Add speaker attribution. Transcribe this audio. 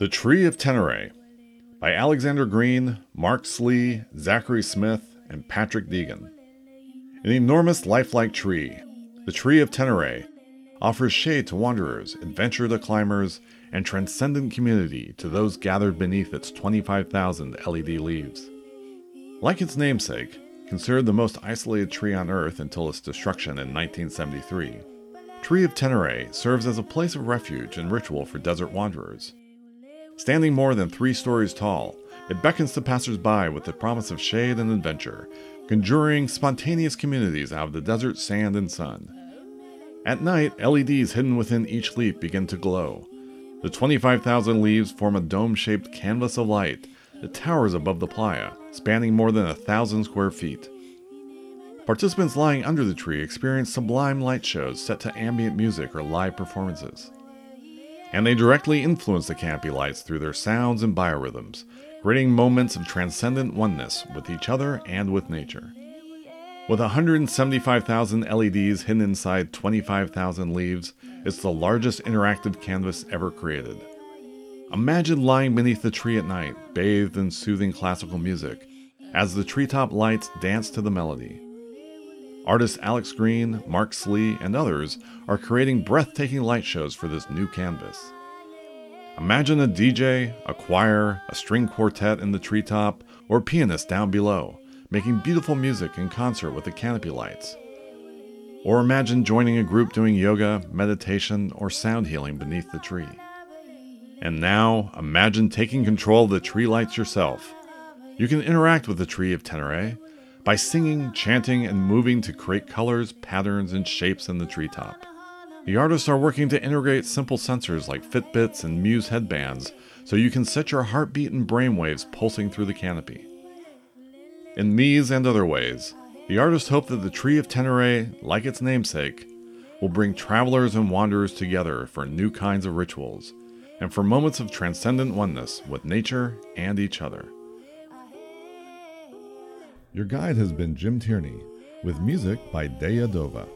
Speaker 1: The Tree of Teneré by Alexander Green, Mark Slee, Zachary Smith, and Patrick Deegan. An enormous lifelike tree, the Tree of Teneré offers shade to wanderers, adventure to climbers, and transcendent community to those gathered beneath its 25,000 LED leaves. Like its namesake, considered the most isolated tree on Earth until its destruction in 1973, Tree of Teneré serves as a place of refuge and ritual for desert wanderers. Standing more than three stories tall, it beckons to passersby with the promise of shade and adventure, conjuring spontaneous communities out of the desert sand and sun. At night, LEDs hidden within each leaf begin to glow. The 25,000 leaves form a dome shaped canvas of light that towers above the playa, spanning more than a thousand square feet. Participants lying under the tree experience sublime light shows set to ambient music or live performances. And they directly influence the canopy lights through their sounds and biorhythms, creating moments of transcendent oneness with each other and with nature. With 175,000 LEDs hidden inside 25,000 leaves, it's the largest interactive canvas ever created. Imagine lying beneath the tree at night, bathed in soothing classical music, as the treetop lights dance to the melody. Artists Alex Green, Mark Slee, and others are creating breathtaking light shows for this new canvas. Imagine a DJ, a choir, a string quartet in the treetop, or pianist down below, making beautiful music in concert with the canopy lights. Or imagine joining a group doing yoga, meditation, or sound healing beneath the tree. And now, imagine taking control of the tree lights yourself. You can interact with the tree of Teneré by singing, chanting, and moving to create colors, patterns, and shapes in the treetop. The artists are working to integrate simple sensors like Fitbits and Muse headbands so you can set your heartbeat and brainwaves pulsing through the canopy. In these and other ways, the artists hope that the Tree of Teneré, like its namesake, will bring travelers and wanderers together for new kinds of rituals and for moments of transcendent oneness with nature and each other. Your guide has been Jim Tierney, with music by Deya Dova.